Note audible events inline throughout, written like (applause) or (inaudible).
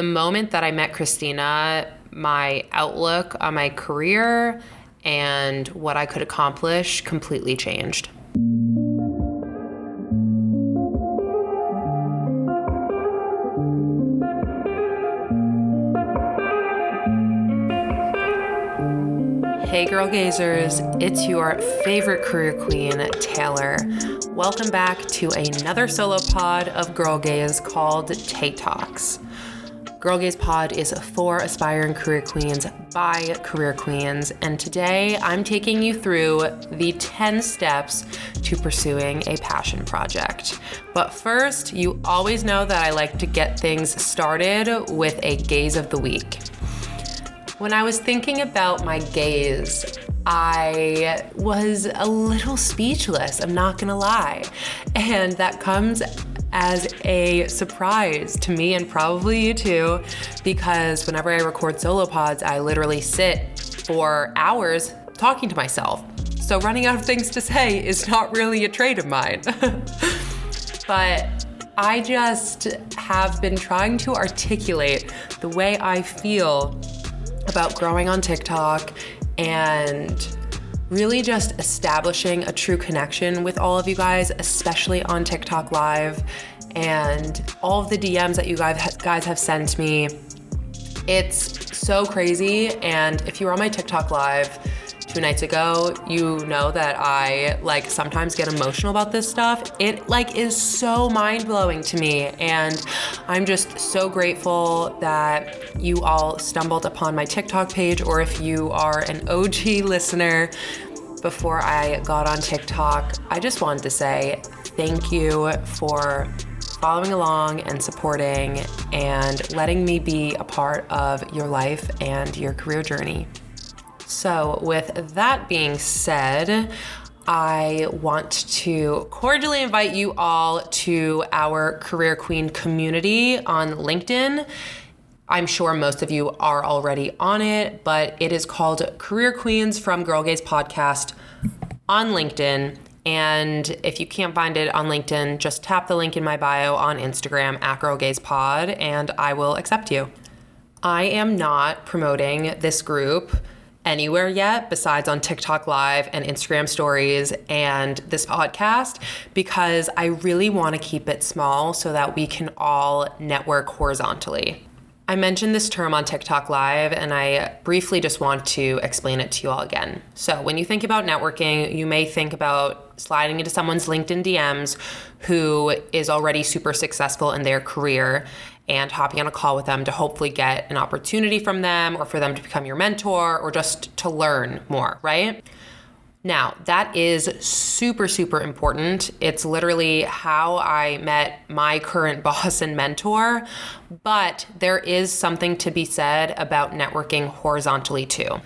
the moment that I met Cristina, my outlook on my career and what I could accomplish completely changed. Hey, girl gazers, it's your favorite career queen, Taylor. Welcome back to another solo pod of Girl Gaze called Tay Talks. Girl Gaze Pod is for aspiring career queens by career queens, and today I'm taking you through the 10 steps to pursuing a passion project. But first, you always know that I like to get things started with a gaze of the week. When I was thinking about my gaze, I was a little speechless, I'm not gonna lie. And that comes as a surprise to me and probably you too, because whenever I record solo pods, I literally sit for hours talking to myself. So running out of things to say is not really a trait of mine. (laughs) but I just have been trying to articulate the way I feel about growing on TikTok and really just establishing a true connection with all of you guys, especially on TikTok Live, and all of the DMs that you guys have sent me. It's so crazy. And if you were on my TikTok Live, two nights ago, you know that I like sometimes get emotional about this stuff. It like is so mind-blowing to me and I'm just so grateful that you all stumbled upon my TikTok page or if you are an OG listener before I got on TikTok, I just wanted to say thank you for following along and supporting and letting me be a part of your life and your career journey. So, with that being said, I want to cordially invite you all to our Career Queen community on LinkedIn. I'm sure most of you are already on it, but it is called Career Queens from Girl Gaze Podcast on LinkedIn. And if you can't find it on LinkedIn, just tap the link in my bio on Instagram at Girl Gaze Pod and I will accept you. I am not promoting this group anywhere yet besides on TikTok Live and Instagram stories and this podcast because I really want to keep it small so that we can all network horizontally. I mentioned this term on TikTok Live and I briefly just want to explain it to you all again. So, when you think about networking, you may think about sliding into someone's LinkedIn DMs who is already super successful in their career and hopping on a call with them to hopefully get an opportunity from them or for them to become your mentor or just to learn more, right? Now, that is super, super important. It's literally how I met my current (laughs) boss and mentor, but there is something to be said about networking horizontally too.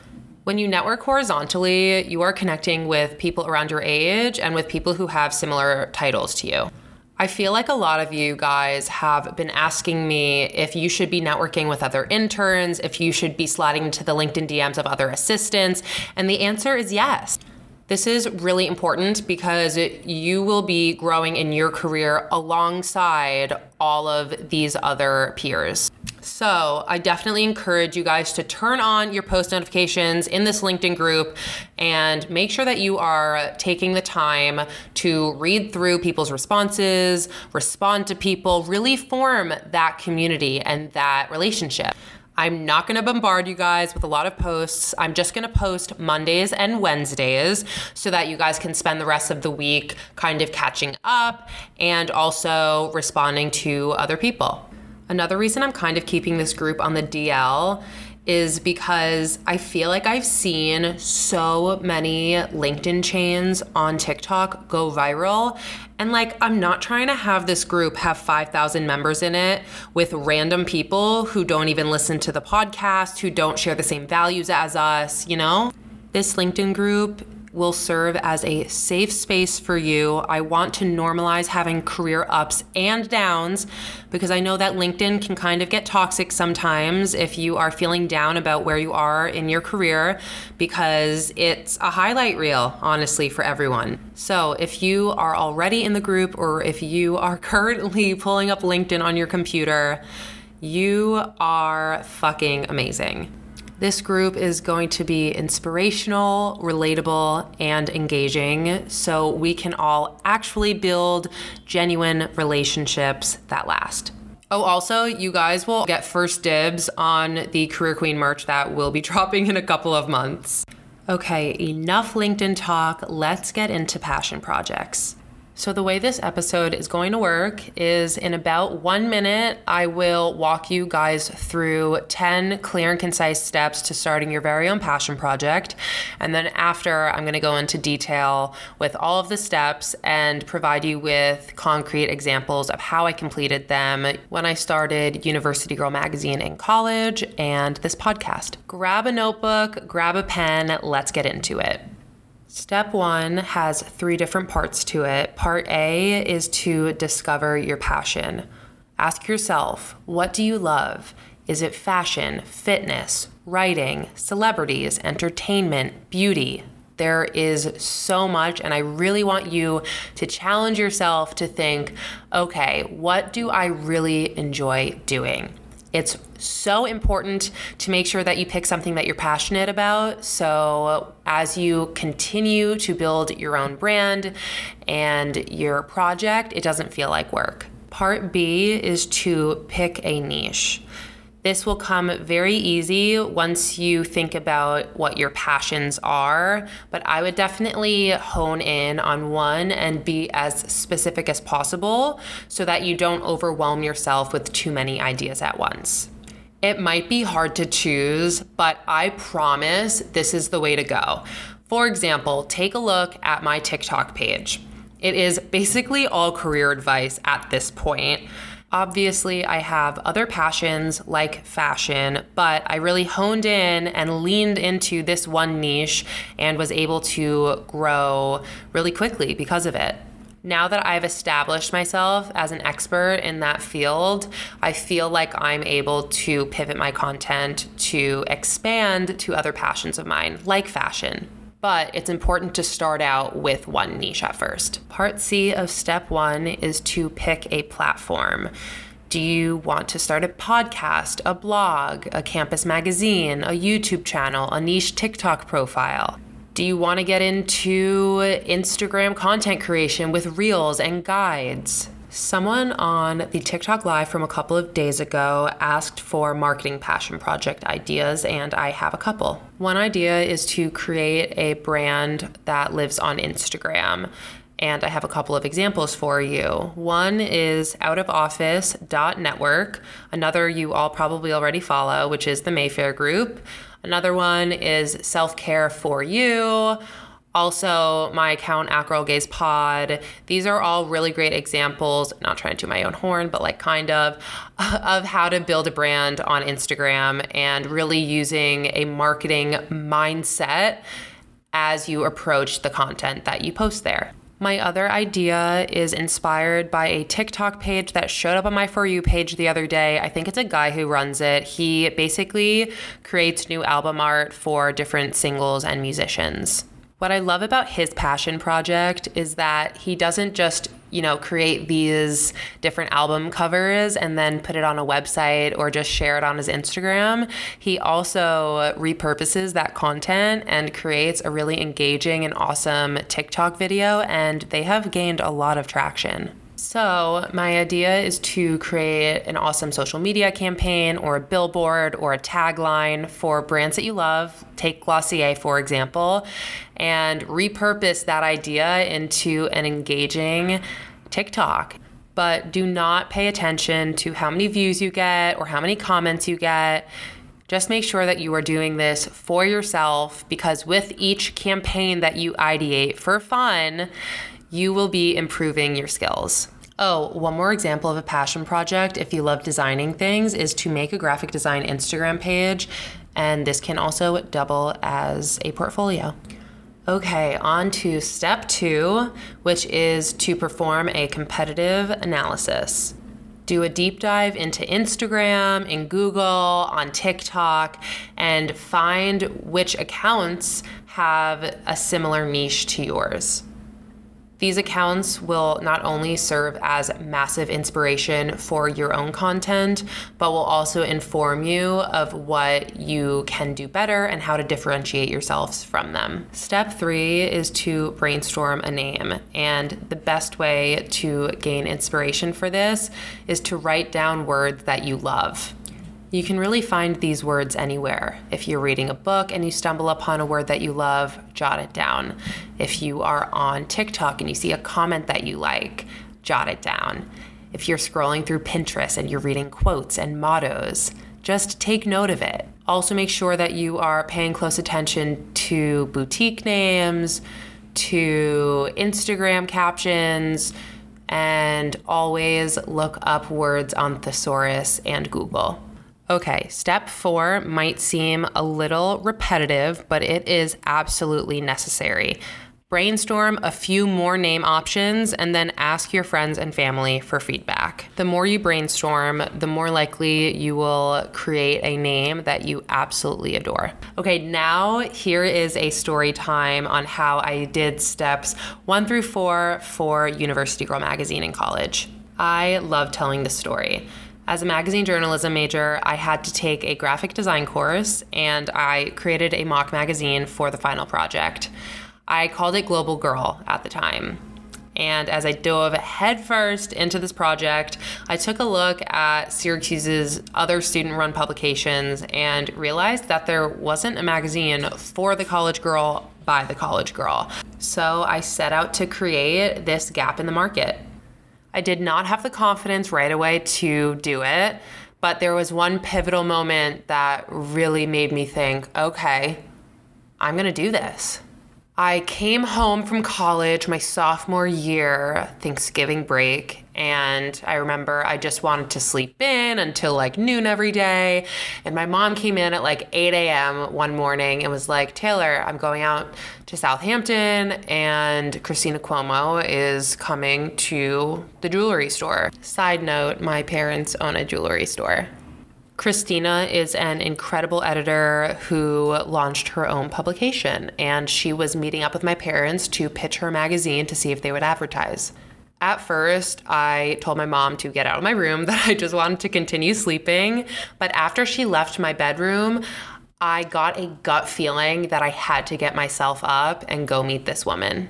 When you network horizontally, you are connecting with people around your age and with people who have similar titles to you. I feel like a lot of you guys have been asking me if you should be networking with other interns, if you should be sliding into the LinkedIn DMs of other assistants, and the answer is yes. This is really important because you will be growing in your career alongside all of these other peers. So, I definitely encourage you guys to turn on your post notifications in this LinkedIn group and make sure that you are taking the time to read through people's responses, respond to people, really form that community and that relationship. I'm not going to bombard you guys with a lot of posts. I'm just going to post Mondays and Wednesdays so that you guys can spend the rest of the week kind of catching up and also responding to other people. Another reason I'm kind of keeping this group on the DL is because I feel like I've seen so many LinkedIn chains on TikTok go viral. And like, I'm not trying to have this group have 5,000 members in it with random people who don't even listen to the podcast, who don't share the same values as us, you know? This LinkedIn group will serve as a safe space for you. I want to normalize having career ups and downs because I know that LinkedIn can kind of get toxic sometimes if you are feeling down about where you are in your career because it's a highlight reel, honestly, for everyone. So if you are already in the group or if you are (laughs) currently pulling up LinkedIn on your computer, You are fucking amazing. This group is going to be inspirational, relatable, and engaging so we can all actually build genuine relationships that last. Oh, also, you guys will get first dibs on the Career Queen merch that will be (laughs) dropping in a couple of months. Okay, enough LinkedIn talk. Let's get into passion projects. So, the way this episode is going to work is in about one minute, I will walk you guys through 10 clear and concise steps to starting your very own passion project. And then, after, I'm going to go into detail with all of the steps and provide you with concrete examples of how I completed them when I started University Girl Magazine in college and this podcast. Grab a notebook, grab a pen, let's get into it. Step one has three different parts to it. Part A is to discover your passion. Ask yourself, what do you love? Is it fashion, fitness, writing, celebrities, entertainment, beauty? There is so much, and I really want you to challenge yourself to think okay, what do I really enjoy doing? It's so important to make sure that you pick something that you're passionate about. So, as you continue to build your own brand and your project, it doesn't feel like work. Part B is to pick a niche. This will come very easy once you think about what your passions are, but I would definitely hone in on one and be as specific as possible so that you don't overwhelm yourself with too many ideas at once. It might be hard to choose, but I promise this is the way to go. For example, take a look at my TikTok page. It is basically all career advice at this point. Obviously, I have other passions like fashion, but I really honed in and leaned into this one niche and was able to grow really quickly because of it. Now that I've established myself as an expert in that field, I feel like I'm able to pivot my content to expand to other passions of mine, like fashion but it's important to start out with one niche at first. Part C of step one is to pick a platform. Do you want to start a podcast, a blog, a campus magazine, a YouTube channel, a niche TikTok profile? Do you want to get into Instagram content creation with reels and guides? Someone on the TikTok Live from a couple of days ago asked for marketing passion project ideas, and I have a couple. One idea is to create a brand that lives on Instagram. And I have a couple of examples for you. One is outofoffice.network. Another you all probably already follow, which is the Mayfair Group. Another one is self care for you also my account at Girl Gaze Pod. These are all really great examples, not trying to do my own horn, but like kind of, (laughs) of how to build a brand on Instagram and really using a marketing mindset as you approach the content that you post there. My other idea is inspired by a TikTok page that showed up on my For You page the other day. I think it's a guy who runs it. He basically creates new album art for different singles and musicians. What I love about his passion project is that he doesn't just, you know, create these different album covers and then put it on a website or just share it on his Instagram. He also repurposes that content and creates a really engaging and awesome TikTok video, and they have gained a lot of traction. So, my idea is to create an awesome social media campaign or a billboard or a tagline for brands that you love. Take Glossier, for example, and repurpose that idea into an engaging TikTok. But do not pay attention to how many views you get or how many comments you get. Just make sure that you are doing this for yourself because with each campaign that you ideate for fun, you will be improving your skills. Oh, one more example of a passion project, if you love designing things, is to make a graphic design Instagram page, and this can also double as a portfolio. Okay, on to step two, which is to perform a competitive analysis. Do a deep dive into Instagram, in Google, on TikTok, and find which accounts have a similar niche to yours. These accounts will not only serve as massive inspiration for your own content, but will also inform you of what you can do better and how to differentiate yourselves from them. Step three is to brainstorm a name. And the best way to gain inspiration for this is to write down words that you love. You can really find these words anywhere. If you're reading a book and you stumble upon a word that you love, jot it down. If you are on TikTok and you see a comment that you like, jot it down. If you're scrolling through Pinterest and you're reading quotes and mottos, just take note of it. Also, make sure that you are paying close attention to boutique names, to Instagram captions, and always look up words on thesaurus and Google. Okay, step four might seem a little repetitive, but it is absolutely necessary. Brainstorm a few more name options and then ask your friends and family for feedback. The more you brainstorm, the more likely you will create a name that you absolutely adore. Okay, now here is a story time on how I did steps one through four for University Girl magazine in college. I love telling this story. As a magazine journalism major, I had to take a graphic design course and I created a mock magazine for the final project. I called it Global Girl at the time. And as I dove headfirst into this project, I took a look at Syracuse's other student run publications and realized that there wasn't a magazine for the college girl by the college girl. So I set out to create this gap in the market. I did not have the confidence right away to do it, but there was one pivotal moment that really made me think, okay, I'm going to do this. I came home from college my sophomore year, Thanksgiving break, and I remember I just wanted to sleep in until like noon every day. And my mom came in at like 8 a.m. one morning and was like, Taylor, I'm going out to Southampton, and Cristina Cuomo is coming to the jewelry store. Side note, my parents own a jewelry store. Cristina is an incredible editor who launched her own publication, and she was meeting up with my parents to pitch her magazine to see if they would advertise. At first, I told my mom to get out of my room, (laughs) that I just wanted to continue sleeping. But after she left my bedroom, I got a gut feeling that I had to get myself up and go meet this woman.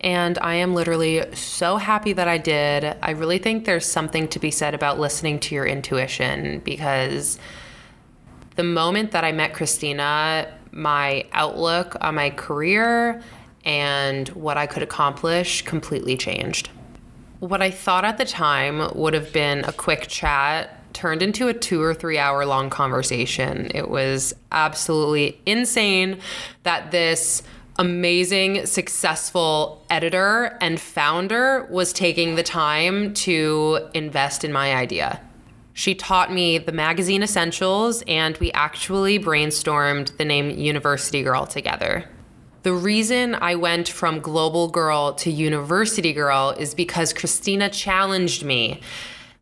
And I am literally so happy that I did. I really think there's something to be said about listening to your intuition because the moment that I met Cristina, my outlook on my career and what I could accomplish completely changed. What I thought at the time would have been a quick chat turned into a two or three hour long conversation. It was absolutely insane that this amazing, successful editor and founder was taking the time to invest in my idea. She taught me the magazine essentials, and we actually brainstormed the name University Girl together. The reason I went from Global Girl to University Girl is because Cristina challenged me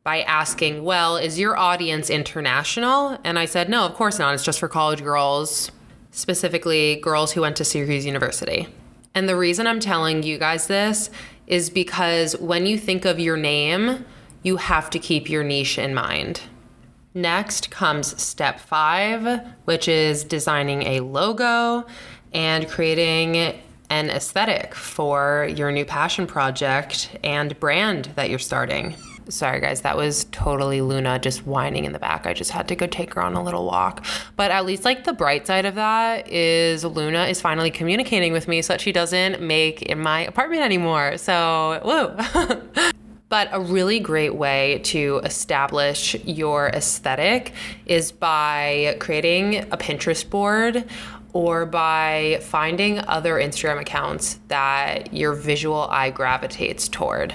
by asking, Well, is your audience international? And I said, No, of course not. It's just for college girls specifically girls who went to Syracuse University. And the reason I'm telling you guys this is because when you think of your name, you have to keep your niche in mind. Next comes step five, which is designing a logo and creating an aesthetic for your new passion project and brand that you're starting. Sorry, guys, that was totally Luna just whining in the back. I just had to go take her on a little walk. But at least, like, the bright side of that is Luna is finally communicating with me so that she doesn't make in my apartment anymore. So, woo. (laughs) But a really great way to establish your aesthetic is by creating a Pinterest board or by finding other Instagram accounts that your visual eye gravitates toward.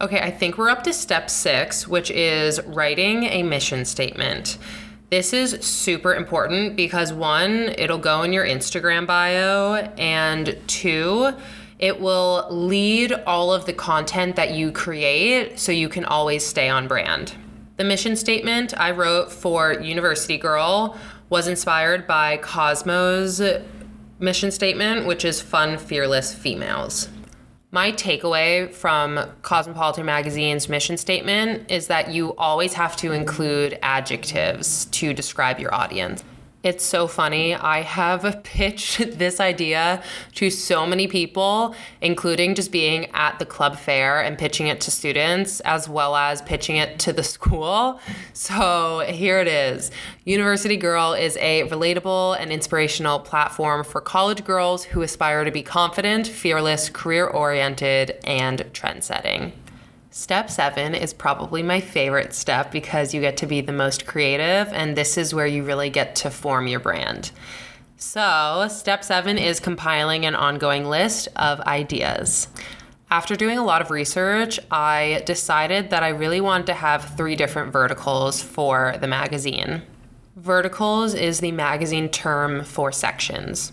Okay, I think we're up to step six, which is writing a mission statement. This is super important because one, it'll go in your Instagram bio, and two, it will lead all of the content that you create so you can always stay on brand. The mission statement I wrote for University Girl was inspired by Cosmo's mission statement, which is fun, fearless females. My takeaway from Cosmopolitan Magazine's mission statement is that you always have to include adjectives to describe your audience. It's so funny. I have (laughs) pitched this idea to so many people, including just being at the club fair and pitching it to students, as well as pitching it to the (laughs) school. So here it is University Girl is a relatable and inspirational platform for college girls who aspire to be confident, fearless, career oriented, and trend setting. Step seven is probably my favorite step because you get to be the most creative, and this is where you really get to form your brand. So, step seven is compiling an ongoing list of ideas. After doing a lot of research, I decided that I really wanted to have three different verticals for the magazine. Verticals is the magazine term for sections.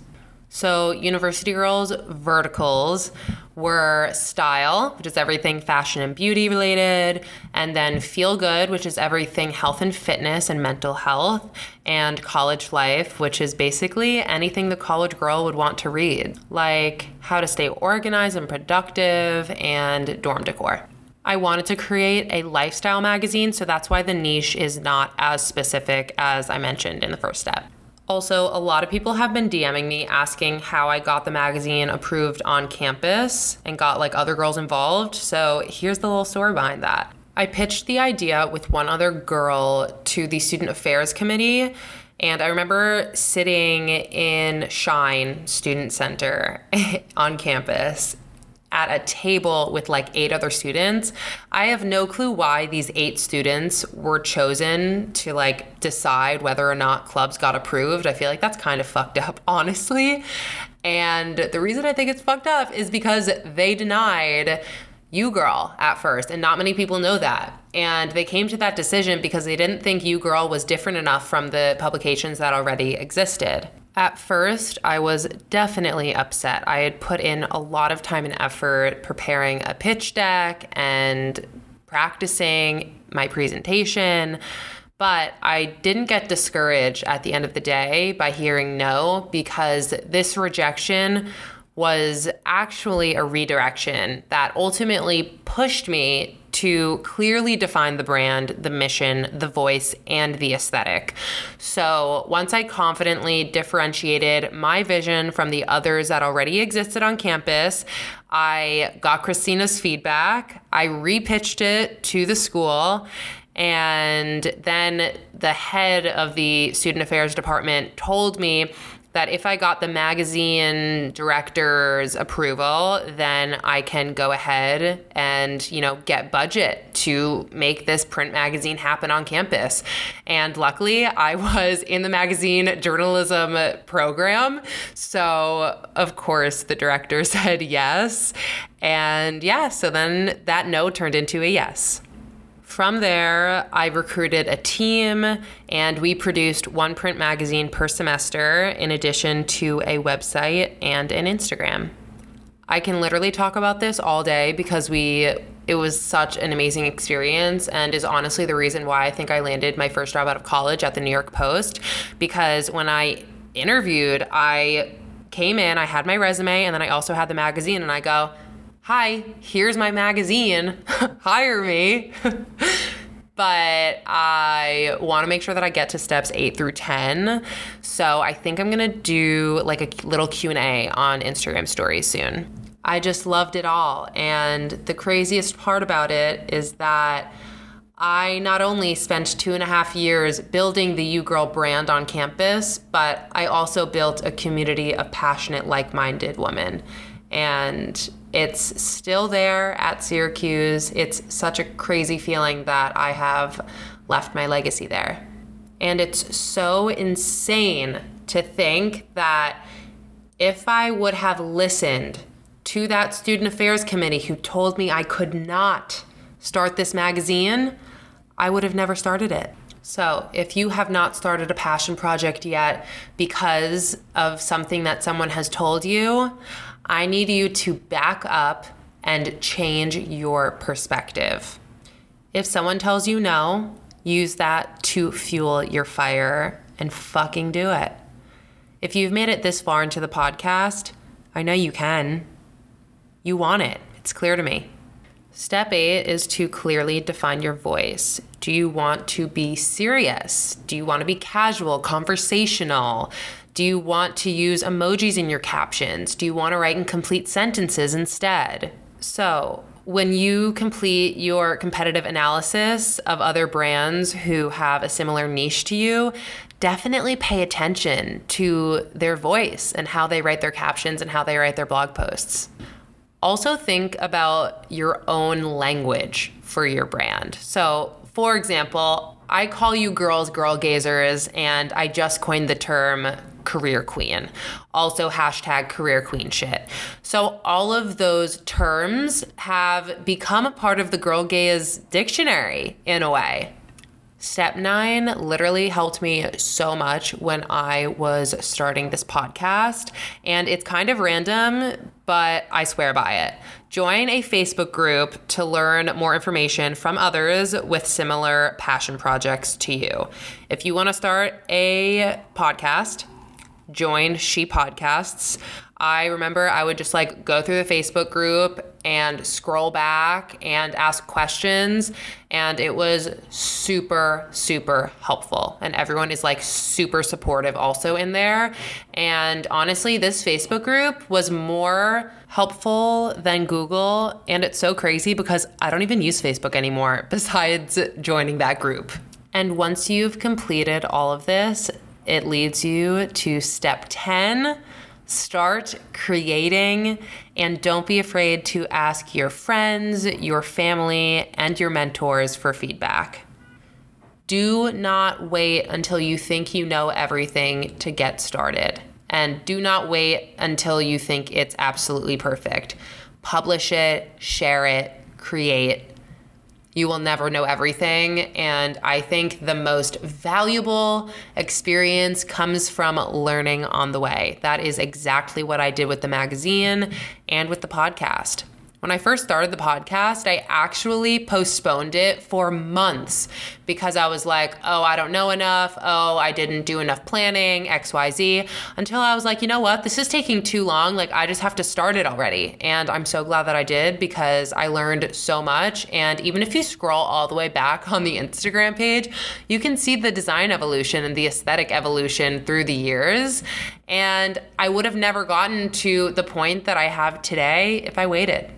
So, University Girls verticals were style, which is everything fashion and beauty related, and then feel good, which is everything health and fitness and mental health, and college life, which is basically anything the college girl would want to read, like how to stay organized and productive and dorm decor. I wanted to create a lifestyle magazine, so that's why the niche is not as specific as I mentioned in the first step. Also, a lot of people have been DMing me asking how I got the magazine approved on campus and got like other girls involved. So, here's the little story behind that. I pitched the idea with one other girl to the Student Affairs Committee. And I remember sitting in Schine Student Center (laughs) on campus at a table with like eight other students. I have no clue why these eight students were chosen to like decide whether or not clubs got approved. I feel like that's kind of fucked up, (laughs) honestly. And the reason I think it's fucked up is because they denied U Girl at first and not many people know that and they came to that decision because they didn't think U Girl was different enough from the publications that already existed at first, I was definitely upset. I had put in a lot of time and effort preparing a pitch deck and practicing my presentation. But I didn't get discouraged at the end of the day by hearing no because this rejection was actually a redirection that ultimately pushed me to clearly define the brand, the mission, the voice, and the aesthetic. So once I confidently differentiated my vision from the others that already existed on campus, I got Cristina's feedback, I repitched it to the school. And then the head of the student affairs department told me that if I got the magazine director's approval, then I can go ahead and, you know, get budget to make this print magazine happen on campus. And luckily, I (laughs) was in the magazine journalism program. So, of course, the director (laughs) said yes. And yeah, so then that no turned into a yes. From there, I recruited a team and we produced one print magazine per semester in addition to a website and an Instagram. I can literally talk about this all day because we it was such an amazing experience and is honestly the reason why I think I landed my first job out of college at the New York Post because when I interviewed, I came in, I had my resume and then I also had the magazine and I go, hi, here's my magazine, (laughs) hire me. (laughs) but I want to make sure that I get to steps 8 through 10. So I think I'm going to do like a little Q&A on Instagram stories soon. I just loved it all and the craziest part about it is that I not only spent two and a half years building the U Girl brand on campus, but I also built a community of passionate, like minded women. And it's still there at Syracuse. It's such a crazy feeling that I have left my legacy there. And it's so insane to think that if I would have listened to that student affairs committee who told me I could not start this magazine, I would have never started it. So, if you have not started a passion project yet because of something that someone has told you, I need you to back up and change your perspective. If someone tells you no, use that to fuel your fire and fucking do it. If you've made it this far into the podcast, I know you can. You want it. It's clear to me. Step eight is to clearly define your voice. Do you want to be serious? Do you want to be casual, conversational? Do you want to use emojis in your captions? Do you want to write in complete sentences instead? So, when you complete your competitive analysis of other brands who have a similar niche to you, definitely pay attention to their voice and how they write their captions and how they write their blog posts. Also, think about your own language for your brand. So, for example, I call you girls girl gazers, and I just coined the term career queen. Also, hashtag career queen shit. So, all of those terms have become a part of the girl gaze dictionary in a way. Step nine literally helped me so much when I was starting this podcast. And it's kind of random, but I swear by it. Join a Facebook group to learn more information from others with similar passion projects to you. If you want to start a podcast, join She Podcasts. I remember I would just like go through the Facebook group and scroll back and ask questions. And it was super, super helpful. And everyone is like super supportive also in there. And honestly, this Facebook group was more helpful than Google. And it's so crazy because I don't even use Facebook anymore (laughs) besides joining that group. And once you've completed all of this, it leads you to step 10 start creating and don't be afraid to ask your friends, your family, and your mentors for feedback. Do not wait until you think you know everything to get started. And do not wait until you think it's absolutely perfect. Publish it, share it, create, you will never know everything. And I think the most valuable experience comes from learning on the way. That is exactly what I did with the magazine and with the podcast. When I first started the podcast, I actually postponed it for months because I was like, oh, I don't know enough. Oh, I didn't do enough planning, XYZ, until I was like, you know what? This is taking too long. Like, I just have to start it already. And I'm so glad that I did because I learned so much. And even if you scroll all the way back on the Instagram page, you can see the design evolution and the aesthetic evolution through the years. And I would have never gotten to the point that I have today if I waited.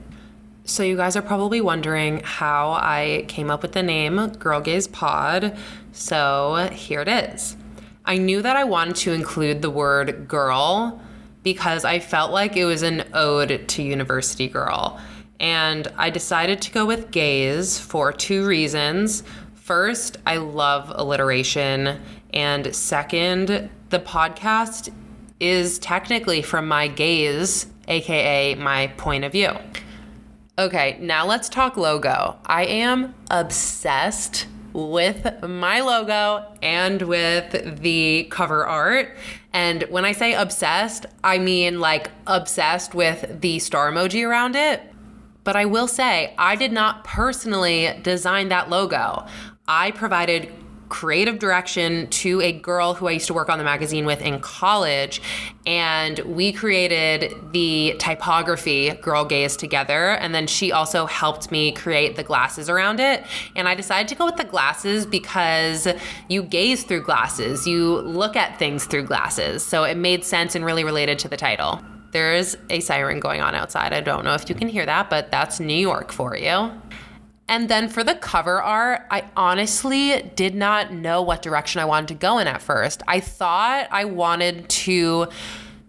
So, you guys are probably wondering how I came up with the name Girl Gaze Pod. So, here it is. I knew that I wanted to include the word girl because I felt like it was an ode to University Girl. And I decided to go with gaze for two reasons. First, I love alliteration. And second, the podcast is technically from my gaze, aka my point of view. Okay, now let's talk logo. I am obsessed with my logo and with the cover art. And when I say obsessed, I mean like obsessed with the star emoji around it. But I will say, I did not personally design that logo. I provided creative direction to a girl who I used to work on the magazine with in college. And we created the typography Girl Gaze together. And then she also helped me create the glasses around it. And I decided to go with the glasses because you gaze through glasses, you look at things through glasses. So it made sense and really related to the title. There is a siren going on outside. I don't know if you can hear that, but that's New York for you. And then for the cover art, I honestly did not know what direction I wanted to go in at first. I thought I wanted to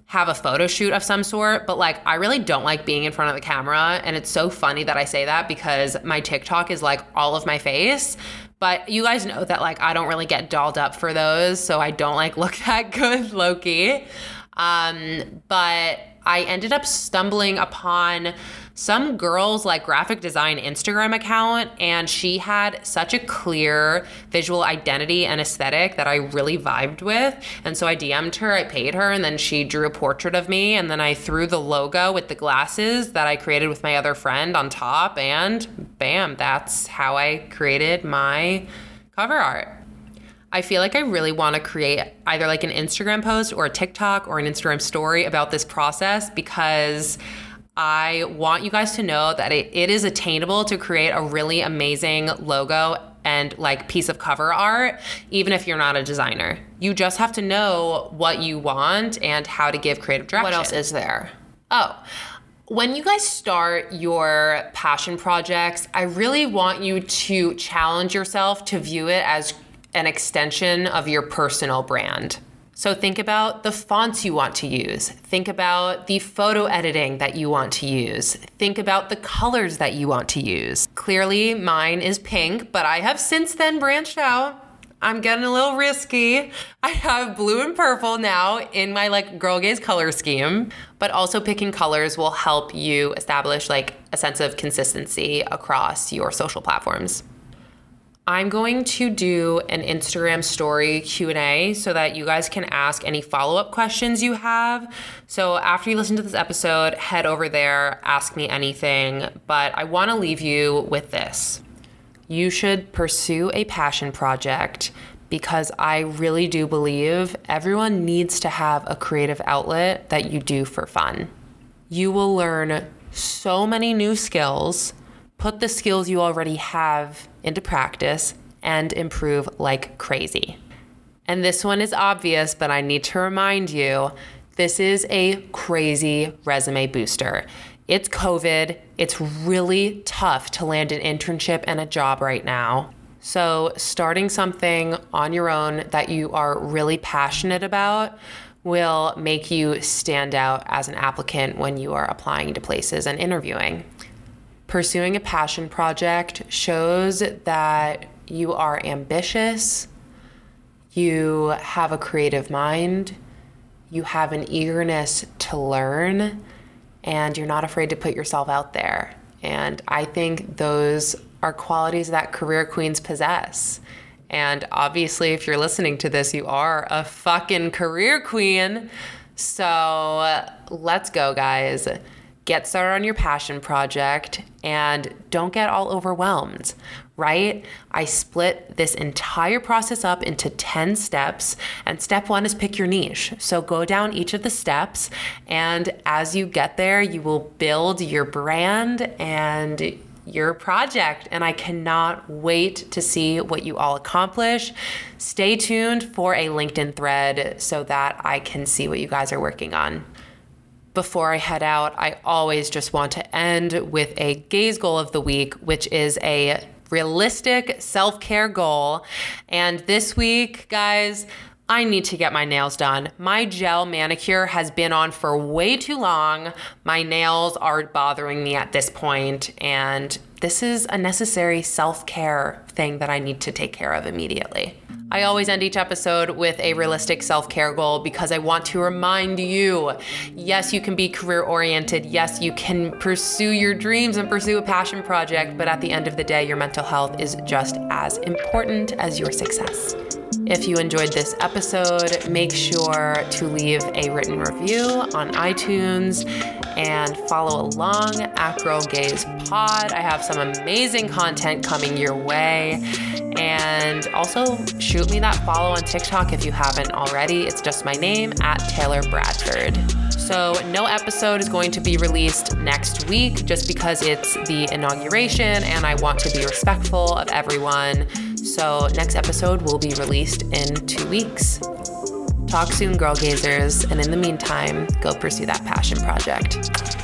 have a photo shoot of some sort, but like I really don't like being in front of the camera. And it's so funny that I say that because my TikTok is like all of my face. But you guys know that like I don't really get dolled up for those, so I don't like (laughs) look that good Loki. Um, but I ended up stumbling upon some girl's like graphic design Instagram account, and she had such a clear visual identity and aesthetic that I really vibed with. And so I DM'd her, I paid her, and then she drew a portrait of me. And then I threw the logo with the glasses that I created with my other friend on top, and bam, that's how I created my cover art. I feel like I really want to create either like an Instagram post or a TikTok or an Instagram story about this process because I want you guys to know that it, it is attainable to create a really amazing logo and like piece of cover art, even if you're not a designer. You just have to know what you want and how to give creative direction. What else is there? Oh, when you guys start your passion projects, I really want you to challenge yourself to view it as an extension of your personal brand. So think about the fonts you want to use. Think about the photo editing that you want to use. Think about the colors that you want to use. Clearly, mine is pink, but I have since then branched out. I'm getting a little risky. (laughs) I have blue and purple now in my like girl gaze color scheme, but also picking colors will help you establish like a sense of consistency across your social platforms. I'm going to do an Instagram story Q&A so that you guys can ask any follow-up questions you have. So after you listen to this episode, head over there, ask me anything, but I want to leave you with this. You should pursue a passion project because I really do believe everyone needs to have a creative outlet that you do for fun. You will learn so many new skills put the skills you already have into practice and improve like crazy. And this one is obvious, but I need to remind you this is a crazy resume booster. It's COVID. It's really tough to land an internship and a job right now. So, starting something on your own that you are really passionate about will make you stand out as an applicant when you are applying to places and interviewing. Pursuing a passion project shows that you are ambitious, you have a creative mind, you have an eagerness to learn, and you're not afraid to put yourself out there. And I think those are qualities that career queens possess. And obviously, if you're listening to this, you are a fucking career queen. So let's go, guys get started on your passion project and don't get all overwhelmed, right? I split this entire process up into 10 steps, and step one is pick your niche. So go down each of the steps, and as you get there, you will build your brand and your project. And I cannot wait to see what you all accomplish. Stay tuned for a LinkedIn thread so that I can see what you guys are working on before I head out, I always just want to end with a gaze goal of the week, which is a realistic self care goal. And this week, guys, I need to get my nails done. My gel manicure has been on for way too long. My nails are bothering me at this point, and this is a necessary self care thing that I need to take care of immediately. I always end each episode with a realistic self care goal because I want to remind you yes, you can be career oriented. Yes, you can pursue your dreams and pursue a passion project. But at the end of the day, your mental health is just as important as your success. If you enjoyed this episode, make sure to leave a written review on iTunes and follow along at Girl Gaze Pod. I have some amazing content coming your way. And also shoot me that follow on TikTok if you haven't already. It's just my name at Taylor Bradford. So, no episode is going to be released next week just because it's the inauguration and I want to be respectful of everyone. So, next episode will be released in two weeks. Talk soon, girl gazers, and in the meantime, go pursue that passion project.